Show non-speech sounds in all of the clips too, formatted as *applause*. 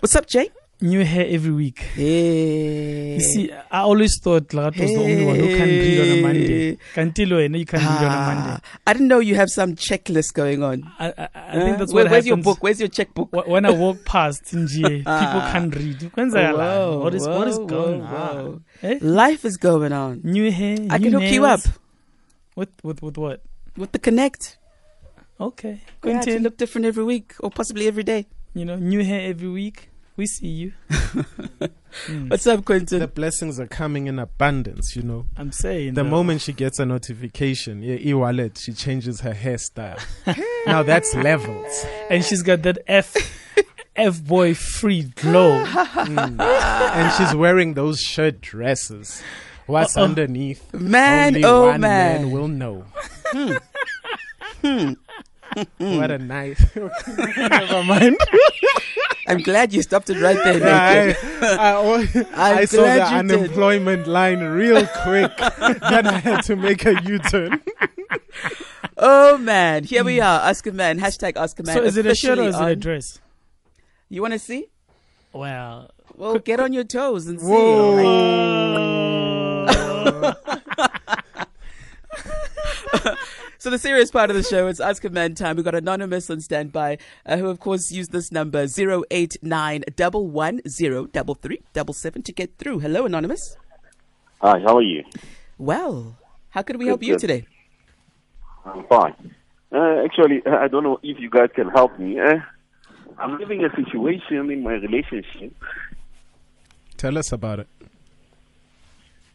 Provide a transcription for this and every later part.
What's up, Jay? New hair every week. Hey. You see, I always thought Lagato was the only one who can breed on a Monday. Cantilo, and you can breed on a Monday. Ah, I didn't know you have some checklist going on. I, I, I Huh? think that's Where- what where's your book? Where's your checkbook? When I walk past in GA, *laughs* people Ah. can't read. Whoa, What is what is going whoa, on? whoa. Eh? Life is going on. New hair. I new can hook you up. With with with what? with the connect. Okay, Yeah, to Quentin. look different every week or possibly every day. You know, new hair every week. We see you. *laughs* Mm. What's up, Quentin? The blessings are coming in abundance, you know. I'm saying The though. moment she gets a notification, yeah, e-wallet, she changes her hairstyle. *laughs* now that's levels. and she's got that F *laughs* F boy free glow. Mm. and she's wearing those shirt dresses. What's Uh-uh. underneath? Man, Only oh one man. man will know. Hmm. What a nice. *laughs* Never mind. *laughs* I'm glad you stopped it right there. Yeah, I, I, *laughs* al- I'm I saw the glad you did. unemployment line real quick. then I had to make a U-turn. Oh man, here we are. Ask a man. Hashtag ask a man. so is it a shirt or is it a dress? You want to see? Well, Well, get on your toes and see. Whoa. So the serious part of the show is Ask a Man time. We've got Anonymous on standby, uh, who of course used this number 089 110 to get through. Hello, Anonymous. Hi, how are you? Well, how could we Good, help you good. today? I'm fine. Uh, actually, *laughs* I don't know if you guys can help me. Uh, I'm living a situation in my relationship. Tell us about it.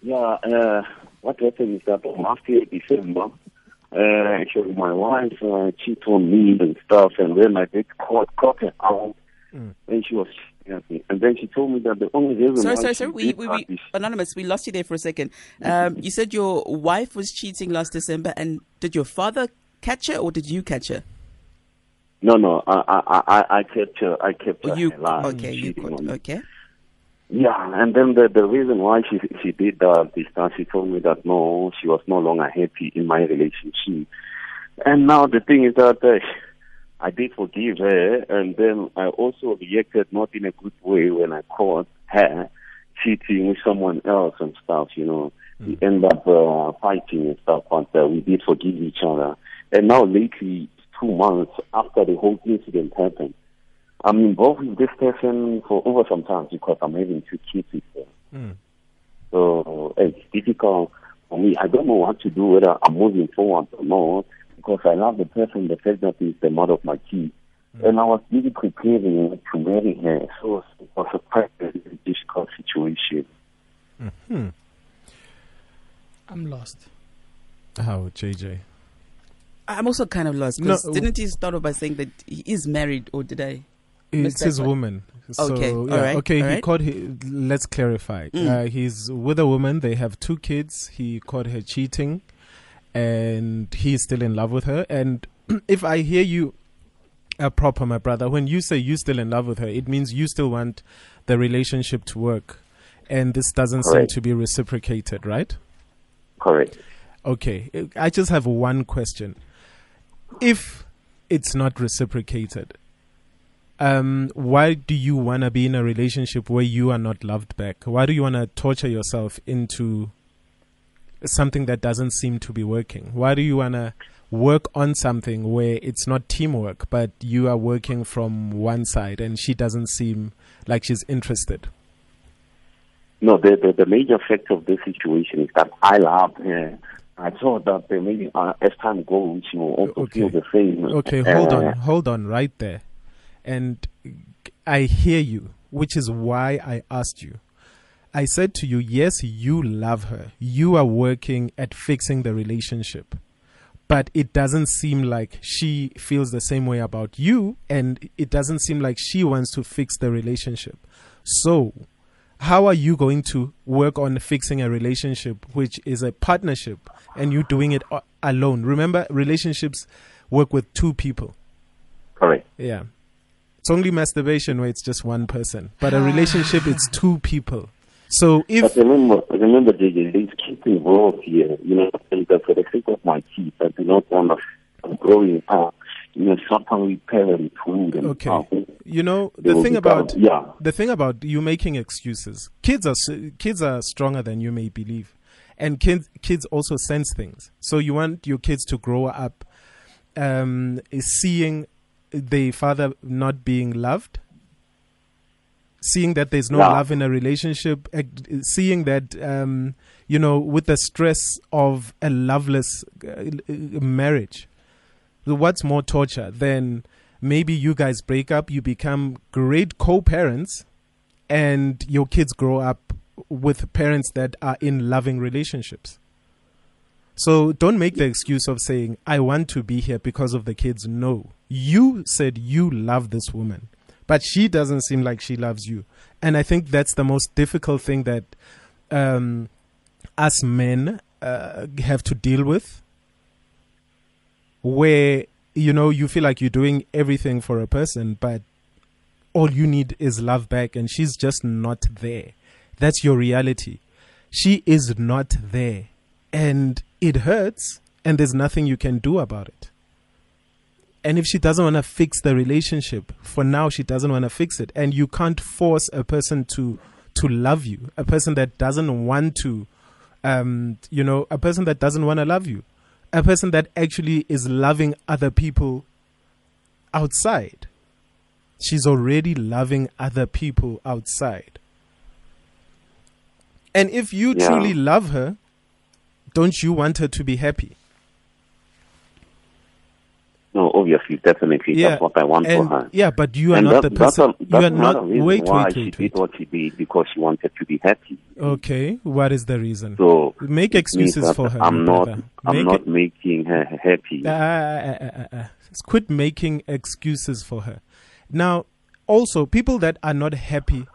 Yeah, uh, what happened is that last year, December, uh, actually my wife uh, cheated on me and stuff, and then I did caught, caught her out, Mm. and she was. And then she told me that the only reason Sorry, sorry, sorry. We, we, we, Anonymous, we lost you there for a second. Um, you said your wife was cheating last December, and did your father catch her, or did you catch her? no, no, I, I, I, I kept her, I kept her Or you? alive. Okay, you caught. Okay. Yeah, and then the the reason why she she did that is that she told me that no, she was no longer happy in my relationship. And now the thing is that uh, I did forgive her, and then I also reacted not in a good way when I caught her cheating with someone else and stuff. You know, we end up uh, fighting and stuff, but uh, we did forgive each other. And now lately, two months after the whole incident happened. I'm involved with this person for over some time because I'm having two kids with her. Mm. So it's difficult for me. I don't know what to do, whether I'm moving forward or not, because I love the person, the fact that he's the mother of my kids. And I was really preparing to marry her. So it was a quite a difficult situation. Hmm. I'm lost. How, JJ? I'm also kind of lost. No, 'cause w- didn't he start off by saying that he is married, or did I? It's his part. woman. So, Okay, yeah, alright, okay. He alright. caught. He, let's clarify. Mm. Uh, he's with a woman. They have two kids. He caught her cheating, and he's still in love with her. And *clears throat* if I hear you, uh, proper, my brother, when you say you're still in love with her, it means you still want the relationship to work, and this doesn't seem to be reciprocated, right? Correct. Okay, I just have one question. If it's not reciprocated, um, why do you want to be in a relationship where you are not loved back? Why do you want to torture yourself into something that doesn't seem to be working? Why do you want to work on something where it's not teamwork, but you are working from one side and she doesn't seem like she's interested? No, the, the, the major fact of this situation is that I love her. I thought that maybe uh, as time goes, she will also Okay. feel the same. Okay, hold Uh, on, hold on right there. And I hear you, which is why I asked you. I said to you, yes, you love her. You are working at fixing the relationship. But it doesn't seem like she feels the same way about you, and it doesn't seem like she wants to fix the relationship. So, how are you going to work on fixing a relationship which is a partnership and you doing it alone remember relationships work with two people Correct. yeah it's only masturbation where it's just one person but a relationship it's two people so if But remember, remember, JJ, there's kids involved here. You know, and that for the sake of my kids, I do not want to I'm growing up you know, Satan parenthood and Okay. stuff. You know the will thing become- about yeah. the thing about you making excuses. Kids are kids are stronger than you may believe, and kids kids also sense things. So you want your kids to grow up um, seeing their father not being loved, seeing that there's no Yeah. love in a relationship, seeing that um, you know with the stress of a loveless uh, marriage. What's more torture than maybe you guys break up, you become great co-parents, and your kids grow up with parents that are in loving relationships. So don't make the excuse of saying, I want to be here because of the kids. No. You said you love this woman, but she doesn't seem like she loves you. And I think that's the most difficult thing that um, us men uh, have to deal with, where, you know, you feel like you're doing everything for a person, but all you need is love back, and she's just not there. That's your reality. She is not there and it hurts and there's nothing you can do about it and if she doesn't want to fix the relationship for now she doesn't want to fix it. And you can't force a person to to love you. A person that doesn't want to um you know a person that doesn't want to love you. A person that actually is loving other people outside. She's already loving other people outside. And if you Yeah. truly love her don't you want her to be happy No, obviously, definitely, Yeah, that's what I want and for her. yeah but you are and not that, the that's, person a, you are not wait why wait she wait did what she did because she wanted to be happy. okay what is the reason So make excuses for her I'm not. brother. I'm Make not it- making her happy. uh, uh, uh, quit making excuses for her. Now, also, people that are not happy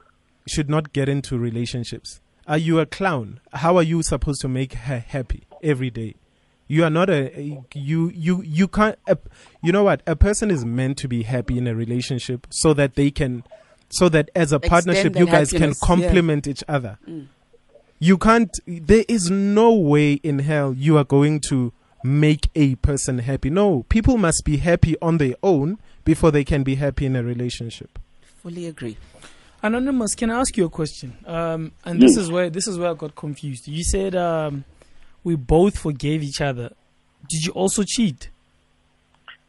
should not get into relationships. Are you a clown? How are you supposed to make her happy every day? You are not a you you you can't. A, you know what? A person is meant to be happy in a relationship so that they can, so that as a Extend partnership you guys can happiness, yeah. complement each other. You can't. There is no way in hell you are going to make a person happy. No, people must be happy on their own before they can be happy in a relationship. Fully agree. Anonymous, can I ask you a question? Um, and this is where this is where I got confused. You said um, we both forgave each other. Did you also cheat?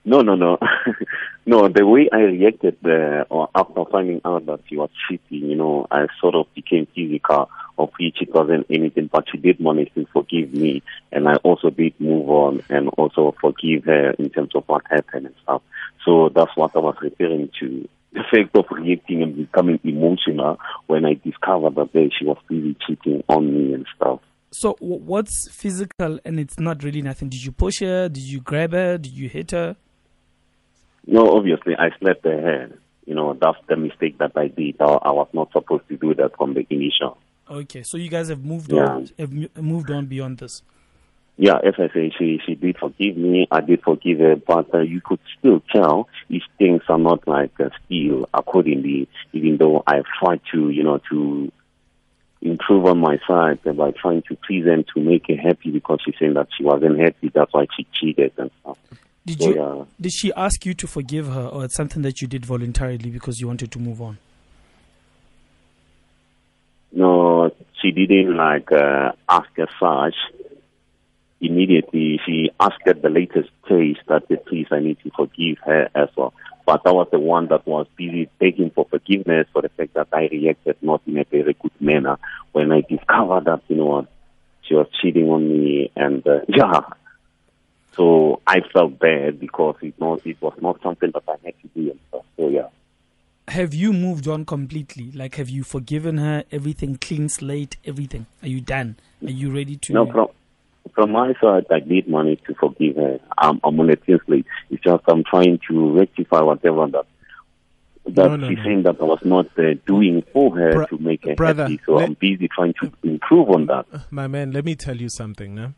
No, no, no. *laughs* no, the way I reacted uh, or after finding out that she was cheating, you know, I sort of became physical, of which it wasn't anything, but she did manage to forgive me, and I also did move on and also forgive her in terms of what happened and stuff. So that's what I was referring to. The fact of reacting and becoming emotional when I discovered that uh, she was really cheating on me and stuff. So w- what's physical and it's not really nothing? Did you push her? Did you grab her? Did you hit her? No, obviously, I slapped her hand. You know, that's the mistake that I did. I, I was not supposed to do that from the initial. Okay, so you guys have moved Yeah. on, have moved on beyond this. Yeah, as I say, she she did forgive me. I did forgive her, but uh, you could still tell if things are not like uh, still accordingly. Even though I've tried to, you know, to improve on my side by trying to please them to make her happy because she's saying that she wasn't happy. That's why she cheated and stuff. Did So you? Did she ask you to forgive her, or it's something that you did voluntarily because you wanted to move on? No, she didn't like uh, ask as such. Immediately, she asked at the latest stage that uh, please, I need to forgive her as well. But I was the one that was busy begging for forgiveness for the fact that I reacted not in a very good manner when I discovered that you know what, she was cheating on me, and uh, *laughs* yeah. So I felt bad because it not it was not something that I had to do and stuff. So yeah. Have you moved on completely? Like, have you forgiven her? Everything clean slate. Everything. Are you done? Are you ready to? No, from from my side, I did manage to forgive her. I'm, I'm on a clean slate. It's just I'm trying to rectify whatever that that No, no, she's no. saying that I was not uh, doing for her Bro- to make her brother, happy. So let- I'm busy trying to improve on that. My man, let me tell you something now.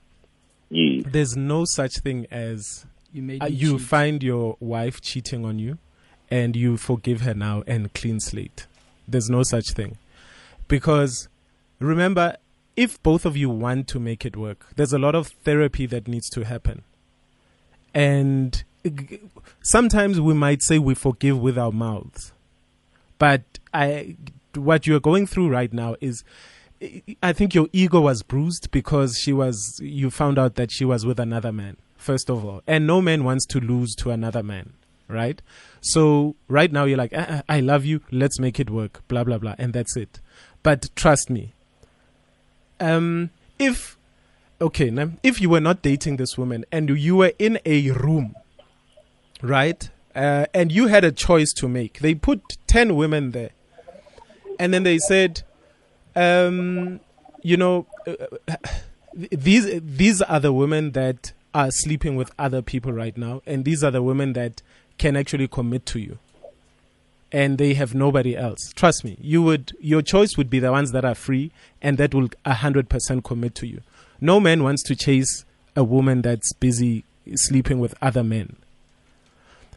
Yeah. There's no such thing as you uh, you find your wife cheating on you and you forgive her now and clean slate. There's no such thing. Because remember, if both of you want to make it work, there's a lot of therapy that needs to happen. And sometimes we might say we forgive with our mouths, but I, what you're going through right now is, I think your ego was bruised because she was. You found out that she was with another man. First of all, and no man wants to lose to another man, right? So right now you're like, "Ah, ah, I love you. Let's make it work. Blah blah blah, and that's it. But trust me. Um, if okay, now, if you were not dating this woman and you were in a room, right, uh, and you had a choice to make, they put 10 women there, and then they said, um, you know, uh, uh, these, these are the women that are sleeping with other people right now, and these are the women that can actually commit to you. And they have nobody else. Trust me, you would your choice would be the ones that are free and that will hundred percent commit to you. No man wants to chase a woman that's busy sleeping with other men.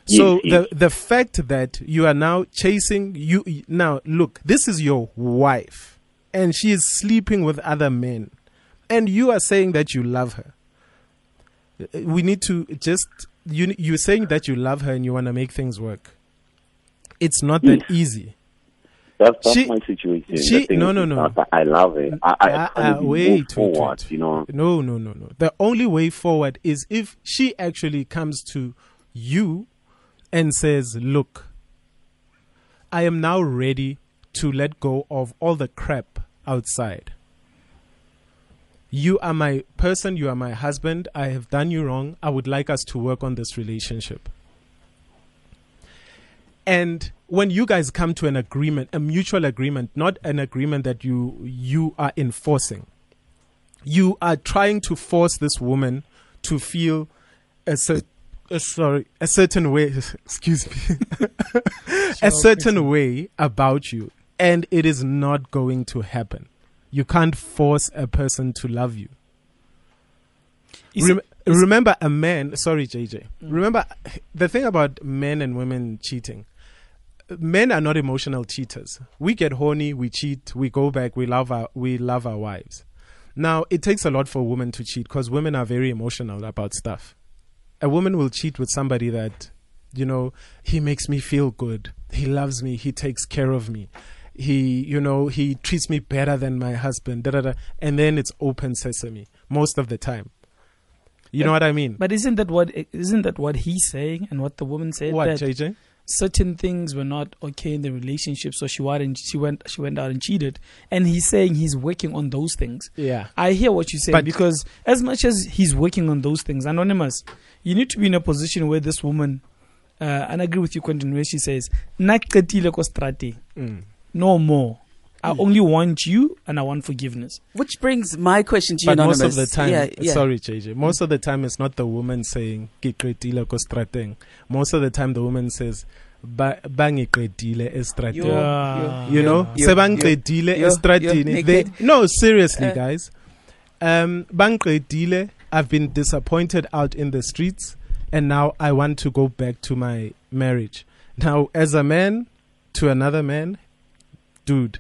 So the the fact that you are now chasing you now look, this is your wife and she is sleeping with other men and you are saying that you love her. Uh, We need to just you you're saying that you love her and you want to make things work. It's not that easy. That's, that's She- my situation. she- no, no, no. I love it. I, I, Uh, uh, wait, move wait, forward, wait. you know. No, no, no, no. The only way forward is if she actually comes to you and says, Look, I am now ready to let go of all the crap outside. You are my person, you are my husband. I have done you wrong. I would like us to work on this relationship. And when you guys come to an agreement, a mutual agreement, not an agreement that you you are enforcing, you are trying to force this woman to feel a cer- uh, sorry a certain way. *laughs* Excuse me, *laughs* a certain way about you, and it is not going to happen. You can't force a person to love you. Rem- it- remember, a man. Sorry, JJ. Remember, the thing about men and women cheating. Men are not emotional cheaters. We get horny, we cheat, we go back, we love our we love our wives. Now, it takes a lot for women to cheat because women are very emotional about stuff. A woman will cheat with somebody that, you know, he makes me feel good. He loves me. He takes care of me. He, you know, he treats me better than my husband. Da, da, da. And then it's open sesame most of the time. You know what I mean? But isn't that what isn't that what he's saying and what the woman said what, that JJ? Certain things were not okay in the relationship, so she went and she went she went out and cheated, and he's saying he's working on those things. Yeah. I hear what you say But- because as much as he's working on those things, anonymous, you need to be in a position where this woman, uh, and I agree with you, Quentin, where she says, "Nakatile ko strate, Mm. no more. I only want you, and I want forgiveness." Which brings my question to you, But most of the time, yeah, yeah. sorry, JJ. Most of the time, it's not the woman saying "Ngiqedile ko strateng." Most of the time, the woman says "Ba bangiqedile estrateng." You're- Yeah. you know, sebangiqedile estratini. They no, seriously, Uh, guys. Um, bangiqedile. I've been disappointed out in the streets, and now I want to go back to my marriage. Now, as a man to another man, dude,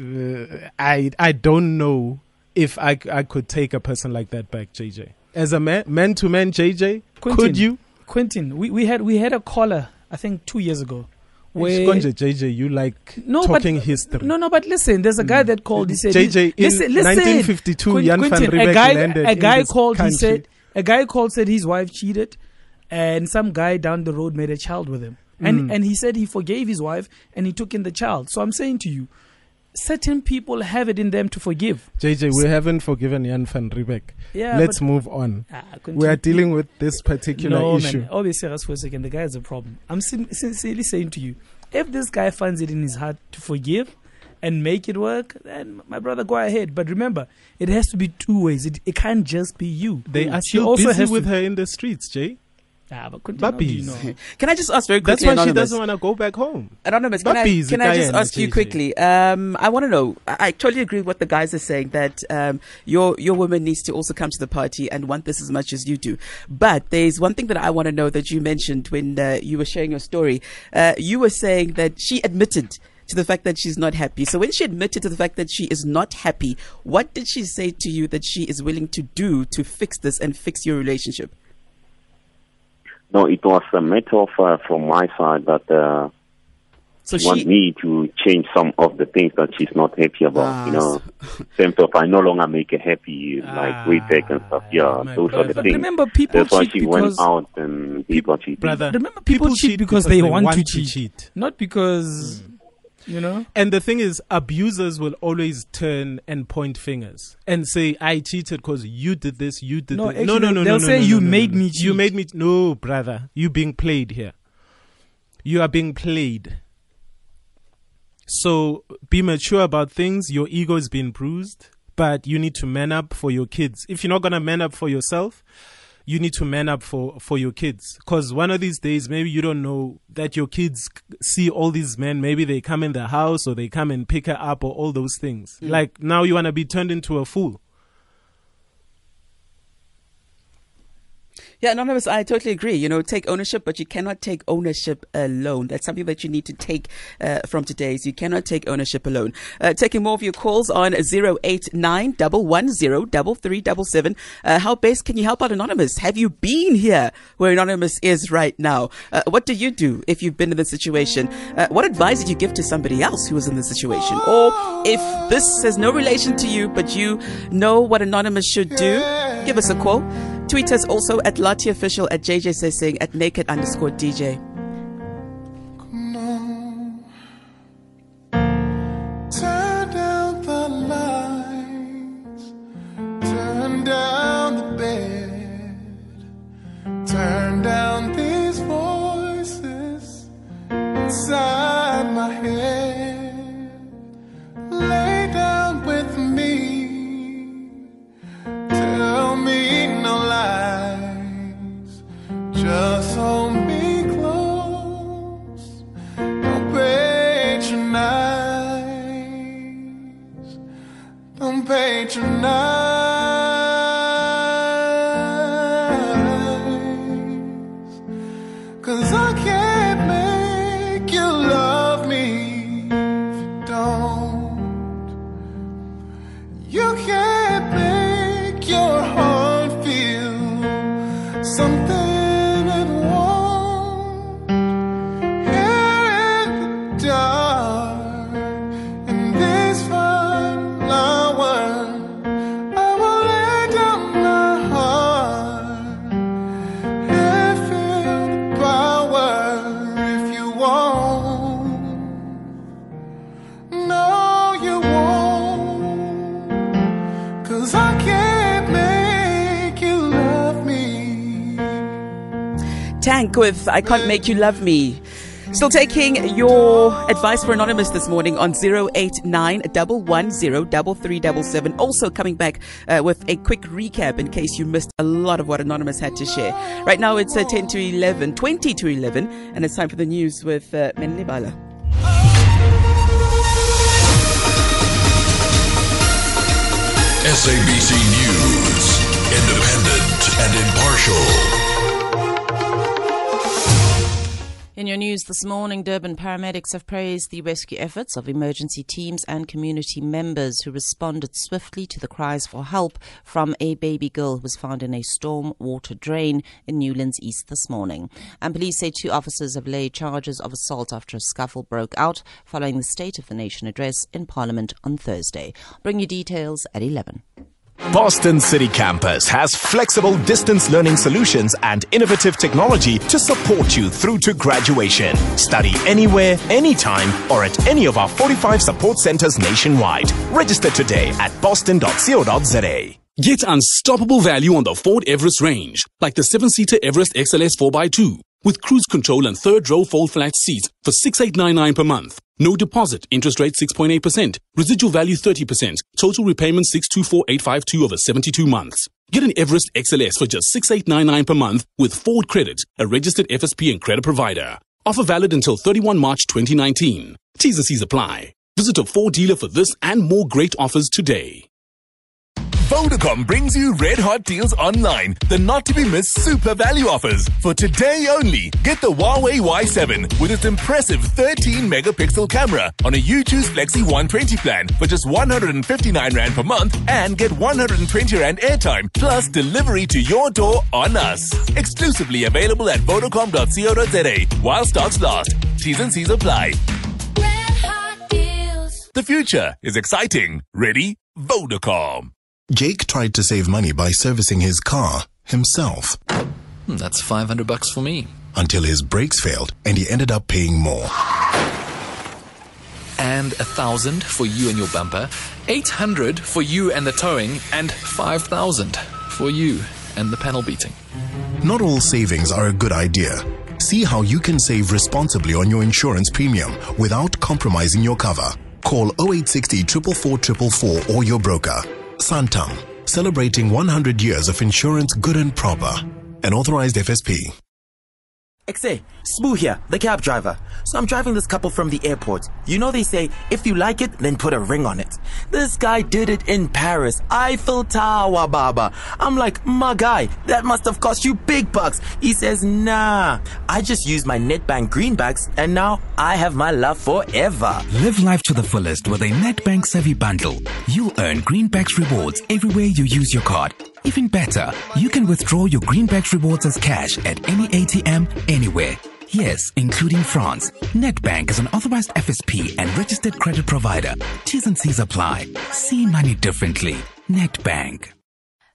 uh, I I don't know if I I could take a person like that back, JJ. As a man, man to man, JJ, could you? Quentin, we, we had we had a caller, I think two years ago, where Skonje, JJ, you like No, but- talking history. no no, but listen, there's a guy that called. He said, JJ, in listen, listen, 1952, Quin- Jan van Quentin, a guy, landed a guy called. country. He said a guy called said his wife cheated, and some guy down the road made a child with him, and Mm. and he said he forgave his wife and he took in the child. So I'm saying to you, certain people have it in them to forgive. JJ, we haven't forgiven Jan van Riebeeck. Yeah, Let's but, move on. Ah, We are dealing with this particular no, issue. man. Be serious for a second. The guy has a problem. I'm sin- sincerely saying to you, if this guy finds it in his heart to forgive and make it work, then my brother, go ahead. But remember, it has to be two ways. It, it can't just be you. They are She still also busy with to- her in the streets, Jay. Ah, but continue, how do you Buppies. know? Can I just ask very quickly? That's why she doesn't want to go back home. Anonymous, can I, can I just ask you quickly? Um, I want to know. I, I totally agree with what the guys are saying that um, your your woman needs to also come to the party and want this as much as you do. But there's one thing that I want to know that you mentioned when uh, you were sharing your story. Uh, you were saying that she admitted to the fact that she's not happy. So when she admitted to the fact that she is not happy, what did she say to you that she is willing to do to fix this and fix your relationship? No, it was a matter of uh, from my side that uh, So she want me to change some of the things that she's not happy about. Ah, you know, same of I no longer make her happy, like way back and stuff. Yeah, my those are the brother. things. Remember, people That's why cheat she because went out and did what she did. brother. Remember, people cheat because they want to cheat. cheat, not because Hmm. You know. And the thing is, abusers will always turn and point fingers and say, "I cheated because you did this, you did No, this." actually, no, no, no, they'll no, say, no, "You no, made me You made me. No, brother, you being played here. You are being played. So be mature about things. Your ego is being bruised, but you need to man up for your kids. If you're not gonna man up for yourself, you need to man up for for your kids. Because one of these days maybe you don't know that your kids see all these men. Maybe they come in the house or they come and pick her up or all those things. Like now you want to be turned into a fool Yeah, Anonymous, I totally agree. You know, take ownership, but you cannot take ownership alone. That's something that you need to take uh, from today. You cannot take ownership alone. Uh, taking more of your calls on 089 110 Uh How best can you help out Anonymous? Have you been here where Anonymous is right now? Uh, what do you do if you've been in this situation? Uh, what advice did you give to somebody else who was in this situation? Or if this has no relation to you, but you know what Anonymous should do, give us a call. Tweet us also at Lati Official, at JJ at Naked underscore DJ. Just hold Tank with I Can't Make You Love Me. Still taking your advice for Anonymous this morning on 089 110 Also coming back uh, with a quick recap in case you missed a lot of what Anonymous had to share. Right now it's uh, 10 to 11, 20 to 11, and it's time for the news with uh, Menlibala. SABC News, independent and impartial. In your news this morning, Durban paramedics have praised the rescue efforts of emergency teams and community members who responded swiftly to the cries for help from a baby girl who was found in a storm water drain in Newlands East this morning. And police say two officers have laid charges of assault after a scuffle broke out following the State of the Nation address in Parliament on Thursday. Bring you details at 11. Boston City Campus has flexible distance learning solutions and innovative technology to support you through to graduation. Study anywhere, anytime, or at any of our 45 support centers nationwide. Register today at boston.co.za. Get unstoppable value on the Ford Everest range, like the 7-seater Everest XLS 4x2 with cruise control and third row fold flat seats for 6899 per month. No deposit, interest rate 6.8%, residual value 30%, total repayment 624852 over 72 months. Get an Everest XLS for just 6899 per month with Ford Credit, a registered FSP and credit provider. Offer valid until 31 March 2019. T's and C's apply. Visit a Ford dealer for this and more great offers today. Vodacom brings you red hot deals online, the not to be missed super value offers. For today only, get the Huawei Y7 with its impressive 13 megapixel camera on a UChoose Flexi 120 plan for just 159 Rand per month and get 120 Rand airtime plus delivery to your door on us. Exclusively available at vodacom.co.za while stocks last. T's and C's apply. The future is exciting. Ready? Vodacom. Jake tried to save money by servicing his car himself Hmm, That's 500 bucks for me. until his brakes failed and he ended up paying more. And a thousand for you and your bumper, 800 for you and the towing, and 5,000 for you and the panel beating. Not all savings are a good idea. See how you can save responsibly on your insurance premium without compromising your cover. Call 0860 444 444 or your broker. Santam, celebrating 100 years of insurance good and proper. An authorized FSP. Exe, Spoo here, the cab driver. So I'm driving this couple from the airport. You know they say, if you like it, then put a ring on it. This guy did it in Paris, Eiffel Tower, Baba. I'm like, my guy, that must have cost you big bucks. He says, nah, I just used my Nedbank greenbacks and now I have my love forever. Live life to the fullest with a Nedbank Savvy Bundle. You'll earn Greenbacks rewards everywhere you use your card. Even better, you can withdraw your Greenbacks rewards as cash at any ATM anywhere. Yes, including France. Nedbank is an authorized FSP and registered credit provider. T's and C's apply. See money differently. Nedbank.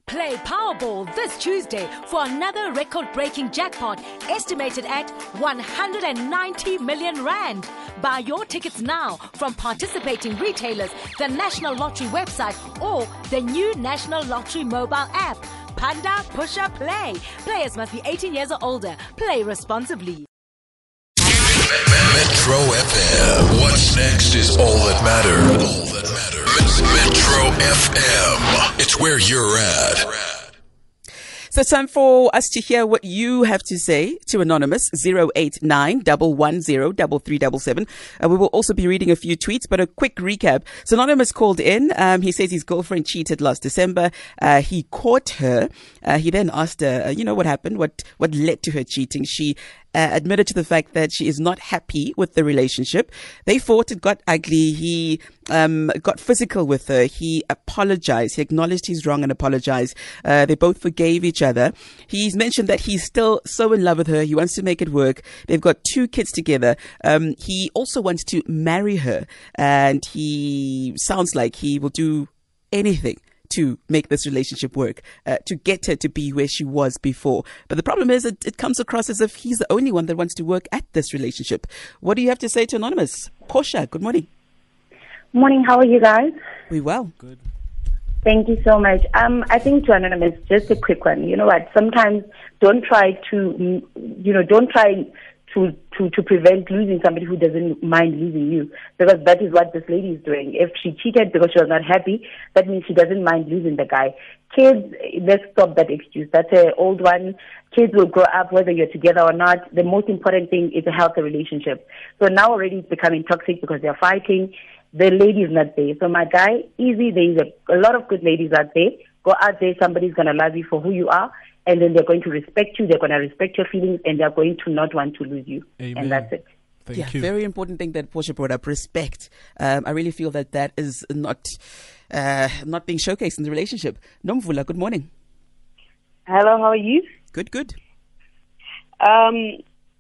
Play Powerball this Tuesday for another record breaking jackpot estimated at 190 million rand. Buy your tickets now from participating retailers, the National Lottery website, or the new National Lottery mobile app. Panda Pusher Play. Players must be 18 years or older. Play responsibly. Metro FM. What's next is all that matters. All that matters. Metro FM. It's where you're at. So time for us to hear what you have to say to Anonymous 089 110 uh, We will also be reading a few tweets, but a quick recap. So Anonymous called in. Um, he says his girlfriend cheated last December. Uh, he caught her. Uh, he then asked her, uh, you know, what happened? What, what led to her cheating? She uh, admitted to the fact that she is not happy with the relationship. They fought, it got ugly. He um, got physical with her. He apologized. He acknowledged he's wrong and apologized. Uh, they both forgave each other. He's mentioned that he's still so in love with her. He wants to make it work. They've got two kids together. Um, he also wants to marry her, and he sounds like he will do anything to make this relationship work, uh, to get her to be where she was before. But the problem is, it, it comes across as if he's the only one that wants to work at this relationship. What do you have to say to Anonymous? Portia, good morning. Morning, how are you guys? We well. Good. Thank you so much. Um, I think to Anonymous, just a quick one. You know what? Sometimes don't try to, you know, don't try to, to, to prevent losing somebody who doesn't mind losing you. Because that is what this lady is doing. If she cheated because she was not happy, that means she doesn't mind losing the guy. Kids, let's stop that excuse. That's an old one. Kids will grow up whether you're together or not. The most important thing is a healthy relationship. So now already it's becoming toxic because they're fighting. The lady is not there. So my guy, easy. There is a, a lot of good ladies out there. Go out there. Somebody's going to love you for who you are. And then they're going to respect you. They're going to respect your feelings and they're going to not want to lose you. Amen. And that's it. Thank yeah, you. very important thing that Portia brought up. Respect. Um, I really feel that that is not uh, not being showcased in the relationship. Nomvula, good morning. Hello, how are you? Good, good. Um,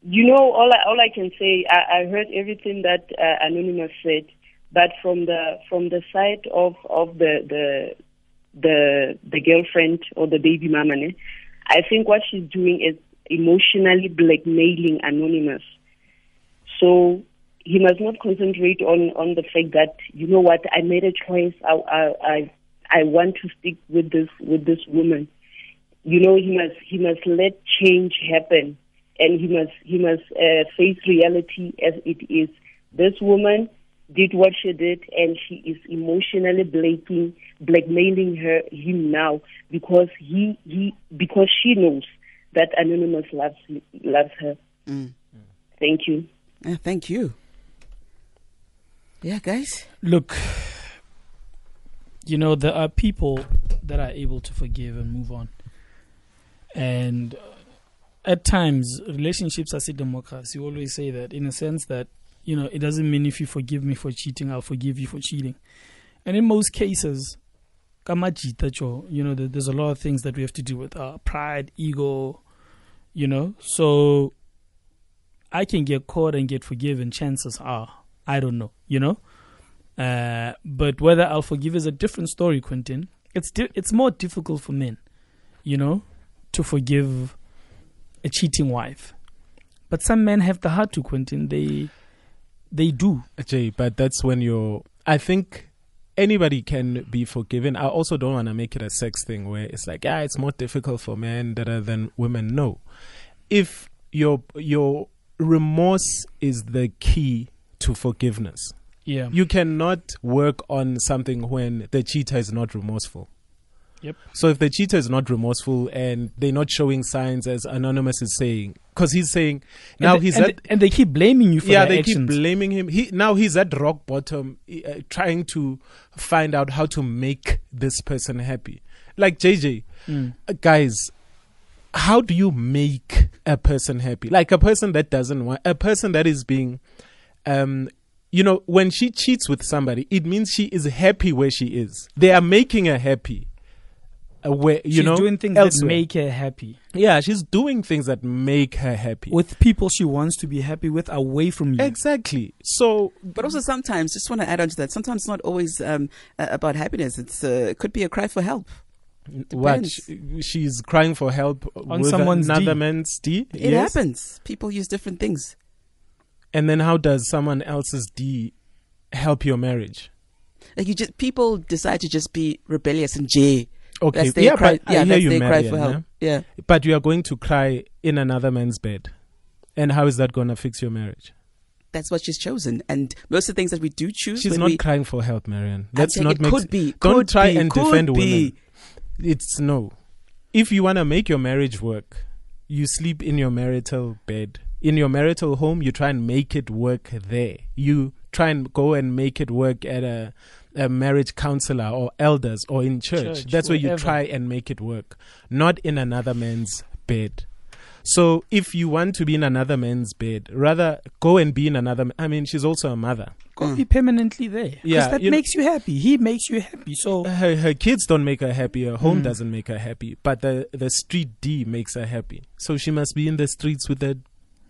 you know, all I, all I can say, I, I heard everything that uh, Anonymous said, but from the from the side of of the the the the girlfriend or the baby mama, ne, I think what she's doing is emotionally blackmailing Anonymous. So he must not concentrate on on the fact that you know what I made a choice. I I I, want to stick with this with this woman. You know he must he must let change happen, and he must he must uh, face reality as it is. This woman did what she did, and she is emotionally blaking, blackmailing her him now because he he because she knows that Anonymous loves loves her. Mm. Thank you. Uh, thank you. Yeah, guys. Look, you know, there are people that are able to forgive and move on. And uh, at times, relationships are a democracy. You always say that in a sense that you know it doesn't mean if you forgive me for cheating, I'll forgive you for cheating. And in most cases, you know, there's a lot of things that we have to do with our pride, ego, you know. So I can get caught and get forgiven. Chances are, I don't know, you know. Uh, but whether I'll forgive is a different story, Quentin. It's di- it's more difficult for men, you know, to forgive a cheating wife. But some men have the heart to, Quentin. They they do. Jay, but that's when you're. I think anybody can be forgiven. I also don't want to make it a sex thing where it's like, yeah, it's more difficult for men than women. No, if your your remorse is the key to forgiveness. Yeah. You cannot work on something when the cheater is not remorseful. Yep. So if the cheater is not remorseful and they're not showing signs, as Anonymous is saying, because he's saying And now they- he's and at and they keep blaming you for yeah they actions. keep blaming him. He now he's at rock bottom, uh, trying to find out how to make this person happy. Like JJ, Mm. uh, guys, how do you make a person happy? Like a person that doesn't want a person that is being, um, you know, when she cheats with somebody, it means she is happy where she is. They are making her happy. Where you She's know doing things elsewhere. that make her happy. Yeah, she's doing things that make her happy. With people she wants to be happy with away from you. Exactly. So, but also sometimes, just want to add on to that. Sometimes it's not always um, uh, about happiness. It's uh, it could be a cry for help. What Depends. sh- she's crying for help On with someone's another D. man's D. It yes? happens. People use different things. And then how does someone else's D help your marriage? Like you just people decide to just be rebellious and J. Okay, that's their yeah, cry. but yeah, I hear that's you, their cry Marian, for help. Yeah. But you are going to cry in another man's bed, and how is that going to fix your marriage? That's what she's chosen. And most of the things that we do choose, She's not we, crying for help, Marian. Let's saying not it make. could be, Don't could try be, and could defend be. women. It's no. If you want to make your marriage work, you sleep in your marital bed. In your marital home, you try and make it work there. You try and go and make it work at a, a marriage counselor or elders or in church. Church, That's where you try and make it work, not in another man's bed. So if you want to be in another man's bed, rather go and be in another. ma- I mean, she's also a mother. Go be permanently there. Because Yeah, that you know- makes you happy. He makes you happy. So her, her kids don't make her happy. Her home Mm. doesn't make her happy. But the the street D makes her happy. So she must be in the streets with the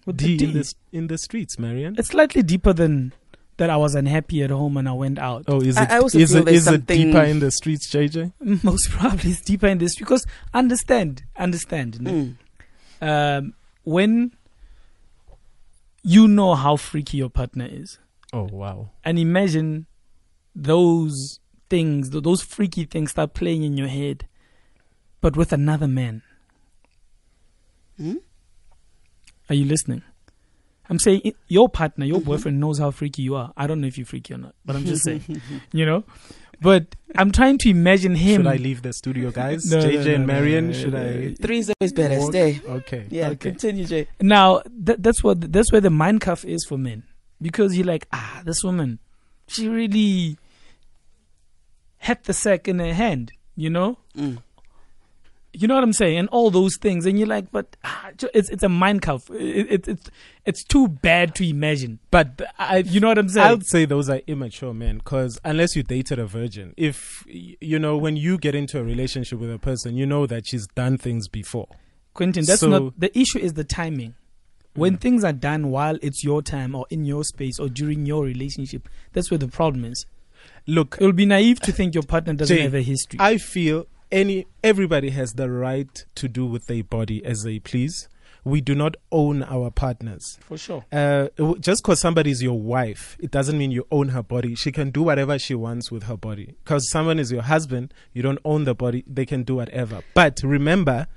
With D, the In, the, in the streets, Marian. it's slightly deeper than that I was unhappy at home and I went out. Oh, is I- it? I also is feel it, is it deeper in the streets, JJ? *laughs* Most probably it's deeper in this because understand, understand. Mm. Um, when you know how freaky your partner is, Oh wow. and imagine those things, th- those freaky things start playing in your head, but with another man. Hmm? Are you listening? I'm saying i- your partner, your boyfriend knows how freaky you are. I don't know if you're freaky or not, but I'm just saying, *laughs* you know. But I'm trying to imagine him. Should I leave the studio, *laughs* guys? No, no, JJ no, and no, Marian, no, should no, I? no. Three is always better. walk? Stay. Okay. Yeah. Okay. Continue, Jay. Now that, that's what that's where the mind cuff is for men because you're like ah this woman she really had the sack in her hand you know Mm. You know what I'm saying? And all those things. And you're like but ah, it's it's a mind cuff it, it, it's it's too bad to imagine. But I, you know what I'm saying? I'd say those are immature men because unless you dated a virgin, if you know when you get into a relationship with a person, you know that she's done things before. Quentin that's So- not the issue is the timing. When Mm. things are done while it's your time or in your space or during your relationship that's where the problem is. Look, it will be naive to think your partner doesn't Jay, have a history. I feel any everybody has the right to do with their body as they please. We do not own our partners. for sure Uh, just because somebody is your wife, it doesn't mean you own her body. She can do whatever she wants with her body. Because someone is your husband, you don't own the body. They can do whatever. But remember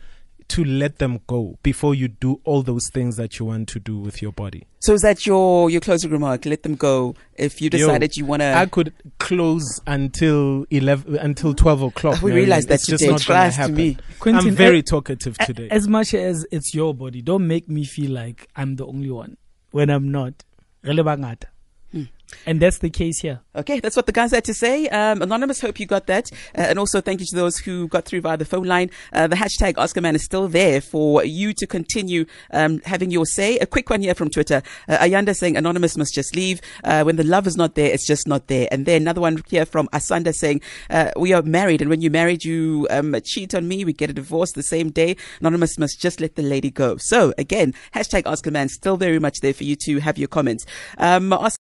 to let them go before you do all those things that you want to do with your body. So is that your your closing remark? Let them go. If you Yo, decided you want to. I could close until eleven until twelve o'clock. We Marian. realized that It's just today. not gonna Trust happen. me. Quentin, I'm eh, very talkative A- today. As much as it's your body, don't make me feel like I'm the only one when I'm not. Re le bangata. And that's the case here. Okay, that's what the guys had to say. Um, Anonymous, hope you got that. Uh, and also thank you to those who got through via the phone line. Uh, the hashtag AskAMan is still there for you to continue um, having your say. A quick one here from Twitter. Uh, Ayanda saying Anonymous must just leave. Uh, when the love is not there, it's just not there. And then another one here from Asanda saying, uh, we are married and when you're married, you um, cheat on me. We get a divorce the same day. Anonymous must just let the lady go. So again, hashtag AskAMan still very much there for you to have your comments. Um, Oscar-